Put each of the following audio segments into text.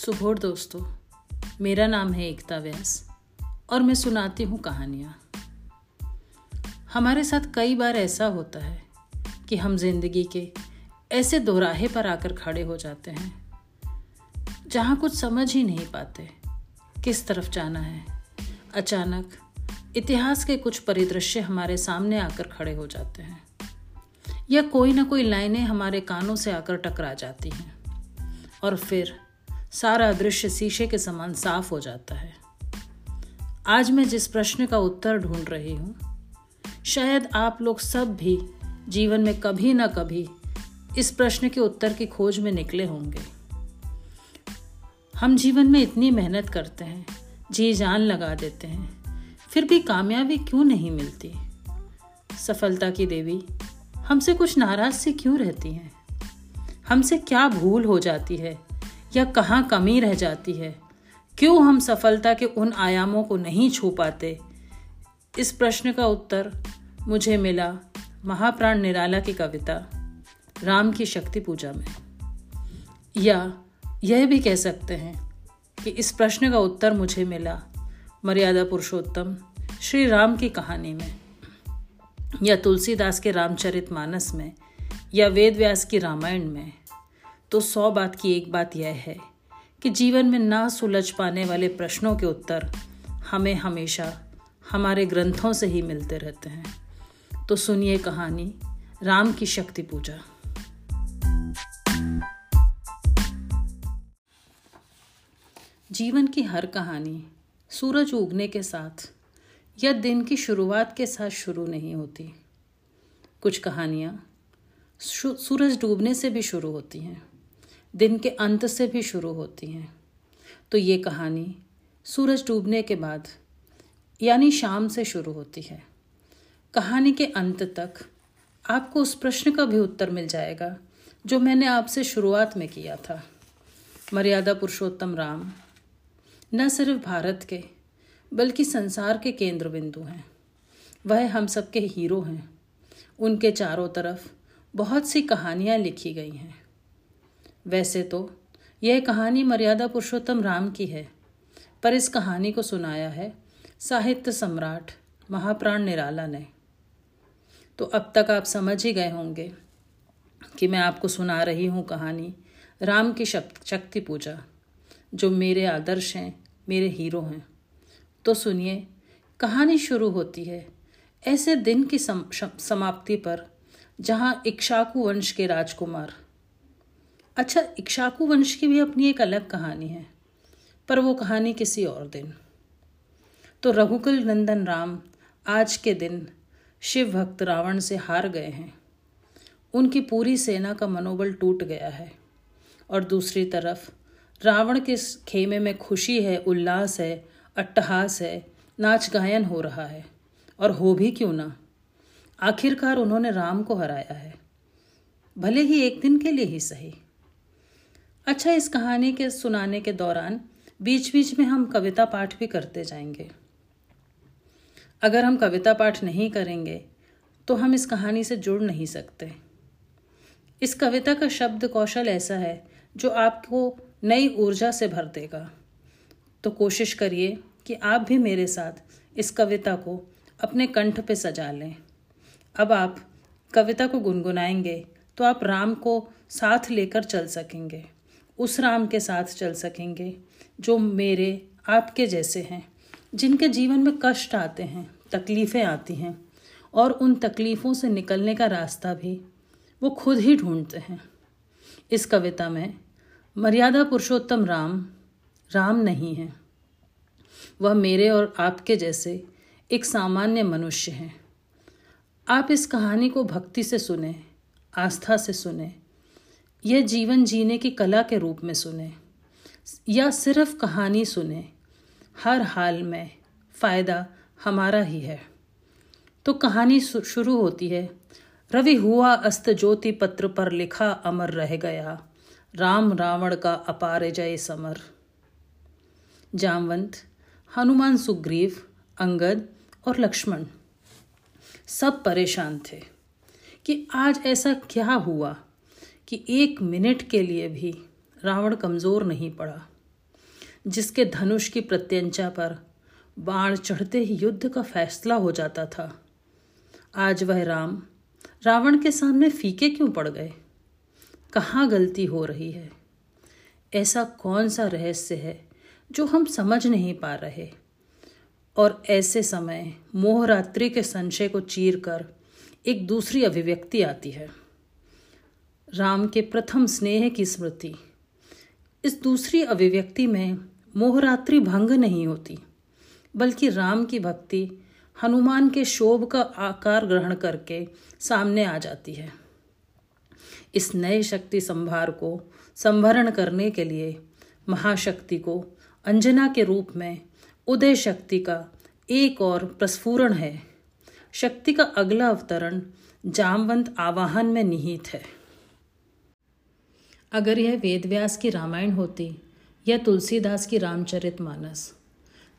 सुबह दोस्तों, मेरा नाम है एकता व्यास और मैं सुनाती हूँ कहानियाँ। हमारे साथ कई बार ऐसा होता है कि हम ज़िंदगी के ऐसे दोराहे पर आकर खड़े हो जाते हैं, जहाँ कुछ समझ ही नहीं पाते किस तरफ़ जाना है। अचानक इतिहास के कुछ परिदृश्य हमारे सामने आकर खड़े हो जाते हैं, या कोई ना कोई लाइनें हमारे कानों से आकर टकरा जाती हैं, और फिर सारा दृश्य शीशे के समान साफ़ हो जाता है। आज मैं जिस प्रश्न का उत्तर ढूंढ रही हूँ, शायद आप लोग सब भी जीवन में कभी ना कभी इस प्रश्न के उत्तर की खोज में निकले होंगे। हम जीवन में इतनी मेहनत करते हैं, जी जान लगा देते हैं, फिर भी कामयाबी क्यों नहीं मिलती? सफलता की देवी, हमसे कुछ नाराज़ से क्यों रहती हैं? हमसे क्या भूल हो जाती है? या कहाँ कमी रह जाती है? क्यों हम सफलता के उन आयामों को नहीं छू पाते? इस प्रश्न का उत्तर मुझे मिला महाप्राण निराला की कविता, राम की शक्ति पूजा में। या यह भी कह सकते हैं कि इस प्रश्न का उत्तर मुझे मिला मर्यादा पुरुषोत्तम श्री राम की कहानी में। या तुलसीदास के रामचरित मानस में या वेद व्यास की रामायण में। तो सौ बात की एक बात यह है कि जीवन में ना सुलझ पाने वाले प्रश्नों के उत्तर हमें हमेशा हमारे ग्रंथों से ही मिलते रहते हैं। तो सुनिए कहानी, राम की शक्ति पूजा। जीवन की हर कहानी सूरज उगने के साथ या दिन की शुरुआत के साथ शुरू नहीं होती। कुछ कहानियाँ सूरज डूबने से भी शुरू होती हैं। दिन के अंत से भी शुरू होती हैं। तो ये कहानी सूरज डूबने के बाद, यानी शाम से शुरू होती है। कहानी के अंत तक आपको उस प्रश्न का भी उत्तर मिल जाएगा, जो मैंने आपसे शुरुआत में किया था। मर्यादा पुरुषोत्तम राम न सिर्फ़ भारत के, बल्कि संसार के केंद्र बिंदु हैं। वह हम सबके हीरो हैं। उनके चारों तरफ़ बहुत सी कहानियाँ लिखी गई हैं। वैसे तो यह कहानी मर्यादा पुरुषोत्तम राम की है पर इस कहानी को सुनाया है साहित्य सम्राट महाप्राण निराला ने। तो अब तक आप समझ ही गए होंगे कि मैं आपको सुना रही हूँ कहानी राम की शक्ति पूजा जो मेरे आदर्श हैं मेरे हीरो हैं। तो सुनिए कहानी शुरू होती है ऐसे दिन की सम, समाप्ति पर जहाँ इक्शाकु वंश के राजकुमार अच्छा इक्शाकु वंश की भी अपनी एक अलग कहानी है, पर वो कहानी किसी और दिन। तो रघुकुल नंदन राम आज के दिन शिव भक्त रावण से हार गए हैं। उनकी पूरी सेना का मनोबल टूट गया है, और दूसरी तरफ़ रावण के खेमे में खुशी है, उल्लास है, अट्टहास है, नाच गायन हो रहा है, और हो भी क्यों ना? आखिरकार उन्होंने राम को हराया है। भले ही एक दिन के लिए ही सही। अच्छा इस कहानी के सुनाने के दौरान बीच बीच में हम कविता पाठ भी करते जाएँगे। अगर हम कविता पाठ नहीं करेंगे तो हम इस कहानी से जुड़ नहीं सकते। इस कविता का शब्द कौशल ऐसा है, जो आपको नई ऊर्जा से भर देगा। तो कोशिश करिए कि आप भी मेरे साथ इस कविता को अपने कंठ पे सजा लें। अब आप कविता को गुनगुनाएँगे तो आप राम को साथ लेकर चल सकेंगे। उस राम के साथ चल सकेंगे, जो मेरे, आपके जैसे हैं, जिनके जीवन में कष्ट आते हैं, तकलीफ़ें आती हैं, और उन तकलीफ़ों से निकलने का रास्ता भी वो खुद ही ढूंढते हैं। इस कविता में, मर्यादा पुरुषोत्तम राम राम नहीं है। वह मेरे और आपके जैसे एक सामान्य मनुष्य हैं। आप इस कहानी को भक्ति से सुने, आस्था से सुने यह जीवन जीने की कला के रूप में सुने, या सिर्फ़ कहानी सुने, हर हाल में फ़ायदा हमारा ही है। तो कहानी शुरू होती है, रवि हुआ अस्त ज्योति पत्र पर लिखा अमर रह गया, राम रावण का अपार जय समर। जामवंत, हनुमान सुग्रीव, अंगद और लक्ष्मण सब परेशान थे कि आज ऐसा क्या हुआ? कि एक मिनट के लिए भी रावण कमज़ोर नहीं पड़ा, जिसके धनुष की प्रत्यंचा पर बाण चढ़ते ही युद्ध का फैसला हो जाता था। आज वह राम, रावण के सामने फीके क्यों पड़ गए? कहाँ गलती हो रही है? ऐसा कौन सा रहस्य है जो हम समझ नहीं पा रहे? और ऐसे समय मोहरात्रि के संशय को चीर कर एक दूसरी अभिव्यक्ति आती है। राम के प्रथम स्नेह की स्मृति। इस दूसरी अभिव्यक्ति में मोहरात्रि भंग नहीं होती, बल्कि राम की भक्ति हनुमान के शोभ का आकार ग्रहण करके सामने आ जाती है। इस नए शक्ति संभार को संभरण करने के लिए महाशक्ति को अंजना के रूप में उदय शक्ति का एक और प्रस्फुरण है। शक्ति का अगला अवतरण जामवंत आवाहन में निहित है। अगर यह वेदव्यास की रामायण होती या तुलसीदास की रामचरित मानस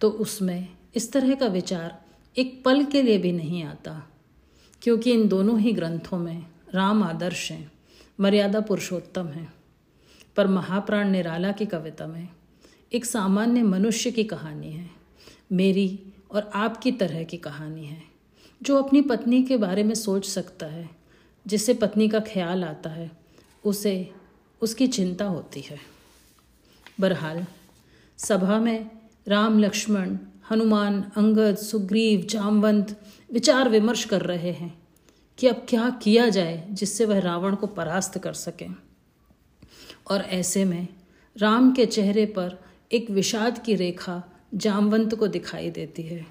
तो उसमें इस तरह का विचार एक पल के लिए भी नहीं आता, क्योंकि इन दोनों ही ग्रंथों में राम आदर्श हैं, मर्यादा पुरुषोत्तम हैं। पर महाप्राण निराला की कविता में एक सामान्य मनुष्य की कहानी है, मेरी और आपकी तरह की कहानी है, जो अपनी पत्नी के बारे में सोच सकता है, जिसे पत्नी का ख्याल आता है, उसे उसकी चिंता होती है। बहरहाल, सभा में राम, लक्ष्मण, हनुमान, अंगद, सुग्रीव, जामवंत विचार विमर्श कर रहे हैं कि अब क्या किया जाए जिससे वह रावण को परास्त कर सके। और ऐसे में राम के चेहरे पर एक विषाद की रेखा जामवंत को दिखाई देती है।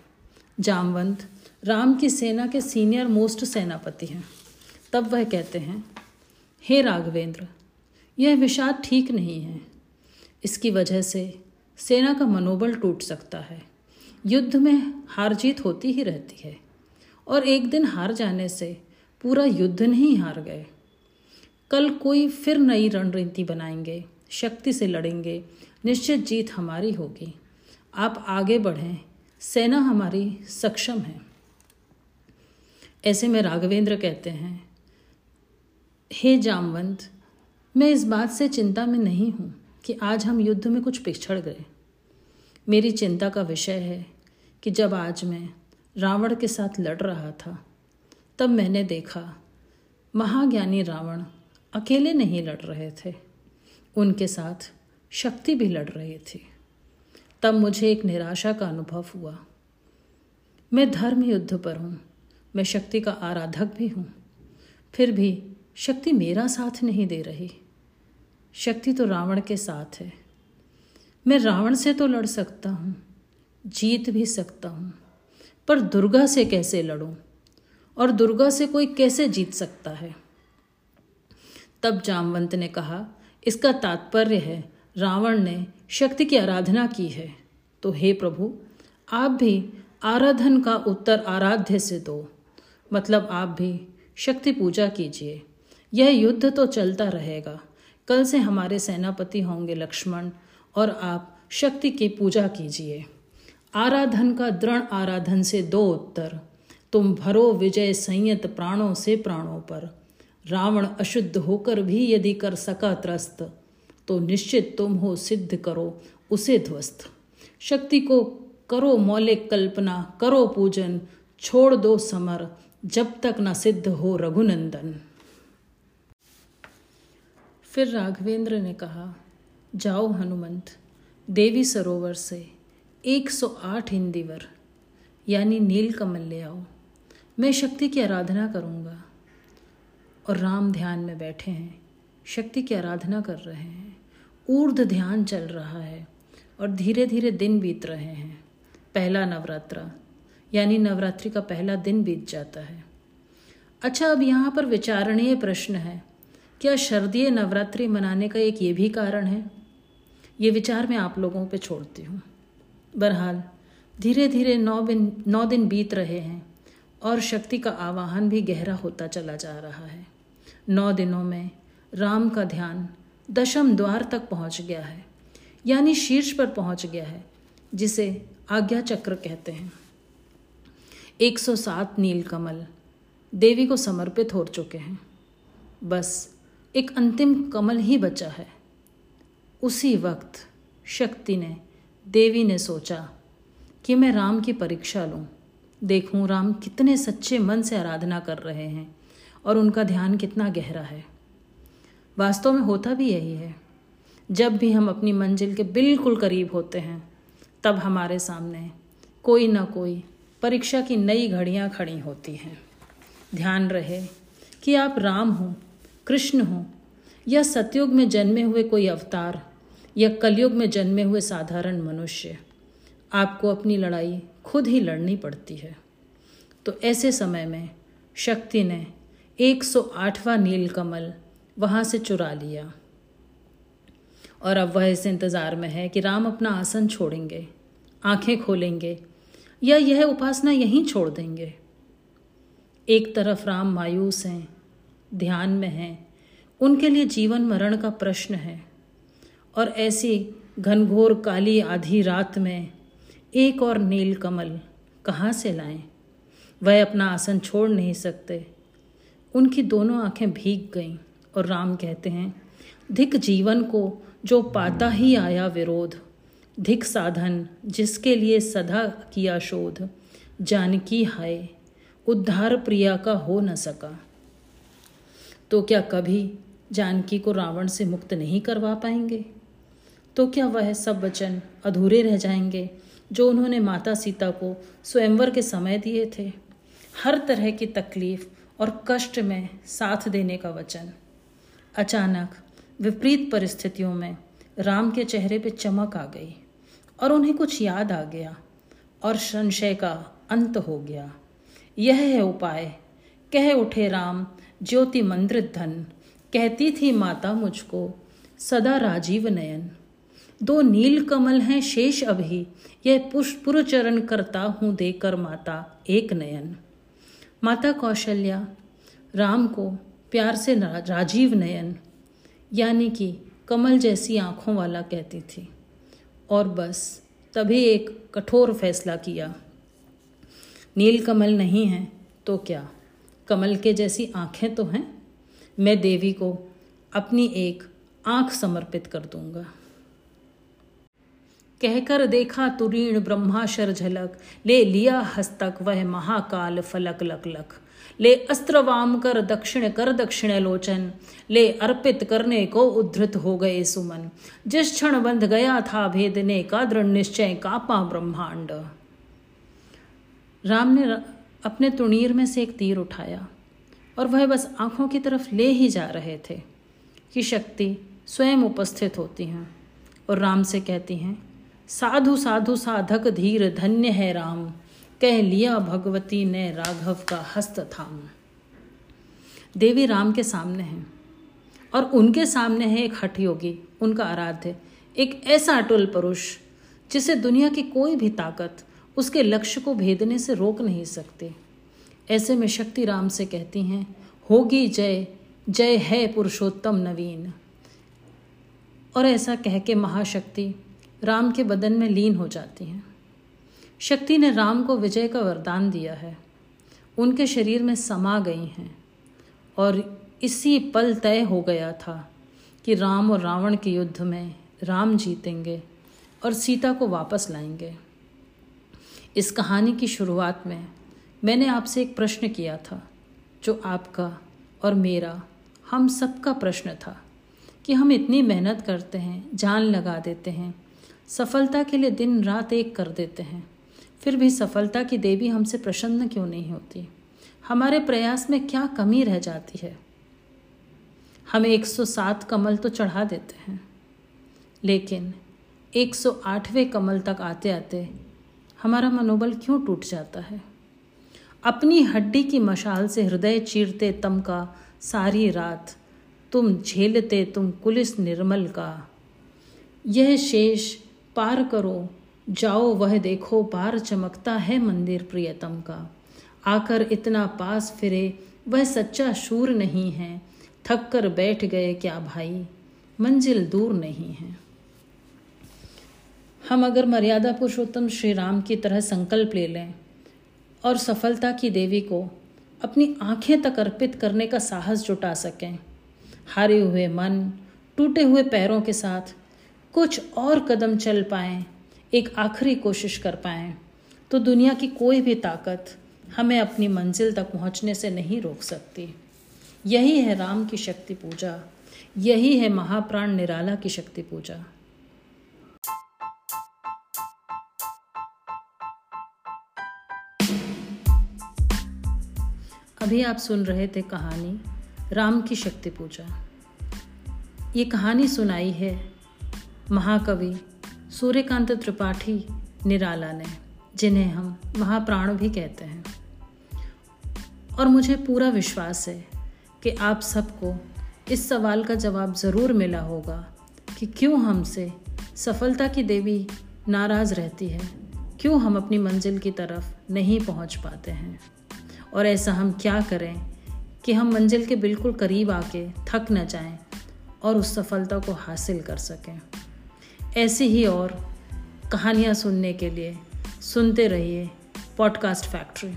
जामवंत राम की सेना के सीनियर मोस्ट सेनापति हैं। तब वह कहते हैं, हे राघवेंद्र यह विषाद ठीक नहीं है। इसकी वजह से सेना का मनोबल टूट सकता है। युद्ध में हार जीत होती ही रहती है। और एक दिन हार जाने से पूरा युद्ध नहीं हार गए। कल कोई फिर नई रणनीति बनाएँगे, शक्ति से लड़ेंगे, निश्चित जीत हमारी होगी। आप आगे बढ़ें, सेना हमारी सक्षम है। ऐसे में राघवेंद्र कहते हैं, हे जामवंत मैं इस बात से चिंता में नहीं हूँ कि आज हम युद्ध में कुछ पिछड़ गए। मेरी चिंता का विषय है कि जब आज मैं रावण के साथ लड़ रहा था, तब मैंने देखा महाज्ञानी रावण अकेले नहीं लड़ रहे थे। उनके साथ शक्ति भी लड़ रही थी। तब मुझे एक निराशा का अनुभव हुआ। मैं धर्म युद्ध पर हूँ, मैं शक्ति का आराधक भी हूँ, फिर भी शक्ति मेरा साथ नहीं दे रही। शक्ति तो रावण के साथ है। मैं रावण से तो लड़ सकता हूँ, जीत भी सकता हूँ, पर दुर्गा से कैसे लड़ूं? और दुर्गा से कोई कैसे जीत सकता है? तब जामवंत ने कहा, इसका तात्पर्य है, रावण ने शक्ति की आराधना की है। तो हे प्रभु, आप भी आराधन का उत्तर आराध्य से दो। मतलब आप भी शक्ति पूजा कीजिए। यह युद्ध तो चलता रहेगा। कल से हमारे सेनापति होंगे लक्ष्मण और आप शक्ति की पूजा कीजिए। आराधन का दृढ़ आराधन से दो उत्तर। तुम भरो विजय संयत प्राणों से प्राणों पर। रावण अशुद्ध होकर भी यदि कर सका त्रस्त तो निश्चित तुम हो सिद्ध करो, उसे ध्वस्त। शक्ति को करो मौलिक कल्पना, करो पूजन, छोड़ दो समर, जब तक न सिद्ध हो रघुनंदन। फिर राघवेंद्र ने कहा, जाओ हनुमंत, देवी सरोवर से 108 हिंदीवर यानी नील कमल ले आओ। मैं शक्ति की आराधना करूँगा और राम ध्यान में बैठे हैं, शक्ति की आराधना कर रहे हैं। ऊर्ध ध्यान चल रहा है और धीरे धीरे दिन बीत रहे हैं। पहला नवरात्रा, यानी नवरात्रि का पहला दिन बीत जाता है। अच्छा अब यहाँ पर विचारणीय प्रश्न है। क्या शरदीय नवरात्रि मनाने का एक ये भी कारण है? ये विचार मैं आप लोगों पे छोड़ती हूँ। बहरहाल धीरे धीरे नौ दिन नौ दिन बीत रहे हैं और शक्ति का आवाहन भी गहरा होता चला जा रहा है। नौ दिनों में राम का ध्यान दशम द्वार तक पहुँच गया है, यानी शीर्ष पर पहुँच गया है, जिसे आज्ञा चक्र कहते हैं। 107 नील कमल देवी को समर्पित हो चुके हैं। बस एक अंतिम कमल ही बचा है। उसी वक्त शक्ति ने, देवी ने सोचा कि मैं राम की परीक्षा लूँ। देखूँ राम कितने सच्चे मन से आराधना कर रहे हैं और उनका ध्यान कितना गहरा है। वास्तव में होता भी यही है। जब भी हम अपनी मंजिल के बिल्कुल करीब होते हैं, तब हमारे सामने कोई ना कोई परीक्षा की नई घड़ियाँ खड़ी होती हैं। ध्यान रहे कि आप राम हो कृष्ण हो, या सतयुग में जन्मे हुए कोई अवतार, या कलयुग में जन्मे हुए साधारण मनुष्य, आपको अपनी लड़ाई खुद ही लड़नी पड़ती है। तो ऐसे समय में शक्ति ने 108वां नील कमल वहाँ से चुरा लिया। और अब वह इस इंतज़ार में है कि राम अपना आसन छोड़ेंगे, आँखें खोलेंगे, या यह उपासना यहीं छोड़ देंगे। एक तरफ़ राम मायूस हैं ध्यान में हैं। उनके लिए जीवन मरण का प्रश्न है। और ऐसी घनघोर काली आधी रात में एक और नील कमल कहाँ से लाएँ? वह अपना आसन छोड़ नहीं सकते। उनकी दोनों आँखें भीग गईं और राम कहते हैं, धिक जीवन को जो पाता ही आया विरोध। धिक साधन जिसके लिए सदा किया शोध। जानकी हाय, उद्धार प्रिया का हो न सका। तो क्या कभी जानकी को रावण से मुक्त नहीं करवा पाएँगे? तो क्या वह सब वचन अधूरे रह जाएँगे जो उन्होंने माता सीता को स्वयंवर के समय दिए थे? हर तरह की तकलीफ़ और कष्ट में साथ देने का वचन। अचानक विपरीत परिस्थितियों में राम के चेहरे पे चमक आ गई और उन्हें कुछ याद आ गया और संशय का अंत हो गया। यह है उपाय। कह उठे राम ज्योति मंद्रित धन कहती थी माता मुझको, सदा राजीव नयन। दो नील कमल हैं शेष अभी, यह पुष्पुरचरण करता हूँ देकर माता, एक नयन। माता कौशल्या, राम को प्यार से राजीव नयन। यानी कि कमल जैसी आँखों वाला कहती थी। और बस, तभी एक कठोर फैसला किया। नील कमल नहीं है तो क्या? कमल के जैसी आँखें तो हैं, मैं देवी को अपनी एक आँख समर्पित कर दूँगा। कहकर देखा तुरीण ब्रह्माशर झलक ले लिया हस्तक वह महाकाल फलक लक लक। ले अस्त्र वाम कर दक्षिण कर दक्षिण लोचन, ले अर्पित करने को उद्धृत हो गए सुमन। जिस क्षण बंध गया था भेदने का दृढ़ निश्चय कापा ब्रह्मांड। राम ने अपने तुणीर में से एक तीर उठाया और वह बस आँखों की तरफ़ ले ही जा रहे थे कि शक्ति स्वयं उपस्थित होती हैं और राम से कहती हैं, साधु साधु, साधक, धीर, धन्य है राम, कह लिया भगवती ने राघव का हस्त थाम देवी राम के सामने हैं और उनके सामने है एक हठ योगी, उनका आराध्य, एक ऐसा अटुल पुरुष जिसे दुनिया की कोई भी ताकत उसके लक्ष्य को भेदने से रोक नहीं सकते। ऐसे में शक्ति राम से कहती हैं, होगी जय जय है पुरुषोत्तम नवीन। और ऐसा कह के महाशक्ति राम के बदन में लीन हो जाती हैं। शक्ति ने राम को विजय का वरदान दिया है। उनके शरीर में समा गई हैं और इसी पल तय हो गया था कि राम और रावण के युद्ध में राम जीतेंगे और सीता को वापस लाएँगे। इस कहानी की शुरुआत में मैंने आपसे एक प्रश्न किया था, जो आपका और मेरा, हम सबका प्रश्न था, कि हम इतनी मेहनत करते हैं, जान लगा देते हैं, सफलता के लिए दिन रात एक कर देते हैं, फिर भी सफलता की देवी हमसे प्रसन्न क्यों नहीं होती? हमारे प्रयास में क्या कमी रह जाती है? हम 107 कमल तो चढ़ा देते हैं, लेकिन 108वें कमल तक आते आते हमारा मनोबल क्यों टूट जाता है? अपनी हड्डी की मशाल से हृदय चीरते तम का सारी रात, तुम झेलते तुम कुलिस निर्मल का। यह शेष पार करो, जाओ वह देखो पार चमकता है मंदिर प्रियतम का। आकर इतना पास फिरे, वह सच्चा शूर नहीं है थक कर बैठ गए क्या भाई? मंजिल दूर नहीं है। हम अगर मर्यादा पुरुषोत्तम श्री राम की तरह संकल्प ले लें और सफलता की देवी को अपनी आँखें तक अर्पित करने का साहस जुटा सकें, हारे हुए मन, टूटे हुए पैरों के साथ कुछ और कदम चल पाएँ, एक आखिरी कोशिश कर पाएँ तो दुनिया की कोई भी ताकत हमें अपनी मंजिल तक पहुँचने से नहीं रोक सकती। यही है राम की शक्ति पूजा, यही है महाप्राण निराला की शक्ति पूजा। अभी आप सुन रहे थे कहानी राम की शक्ति पूजा। ये कहानी सुनाई है महाकवि सूर्यकांत त्रिपाठी निराला ने, जिन्हें हम महाप्राण भी कहते हैं। और मुझे पूरा विश्वास है कि आप सबको इस सवाल का जवाब ज़रूर मिला होगा कि क्यों हमसे सफलता की देवी नाराज़ रहती है, क्यों हम अपनी मंजिल की तरफ़ नहीं पहुँच पाते हैं। और ऐसा हम क्या करें कि हम मंजिल के बिल्कुल करीब आके थक न जाएँ और उस सफलता को हासिल कर सकें। ऐसी ही और कहानियाँ सुनने के लिए सुनते रहिए पॉडकास्ट फैक्ट्री।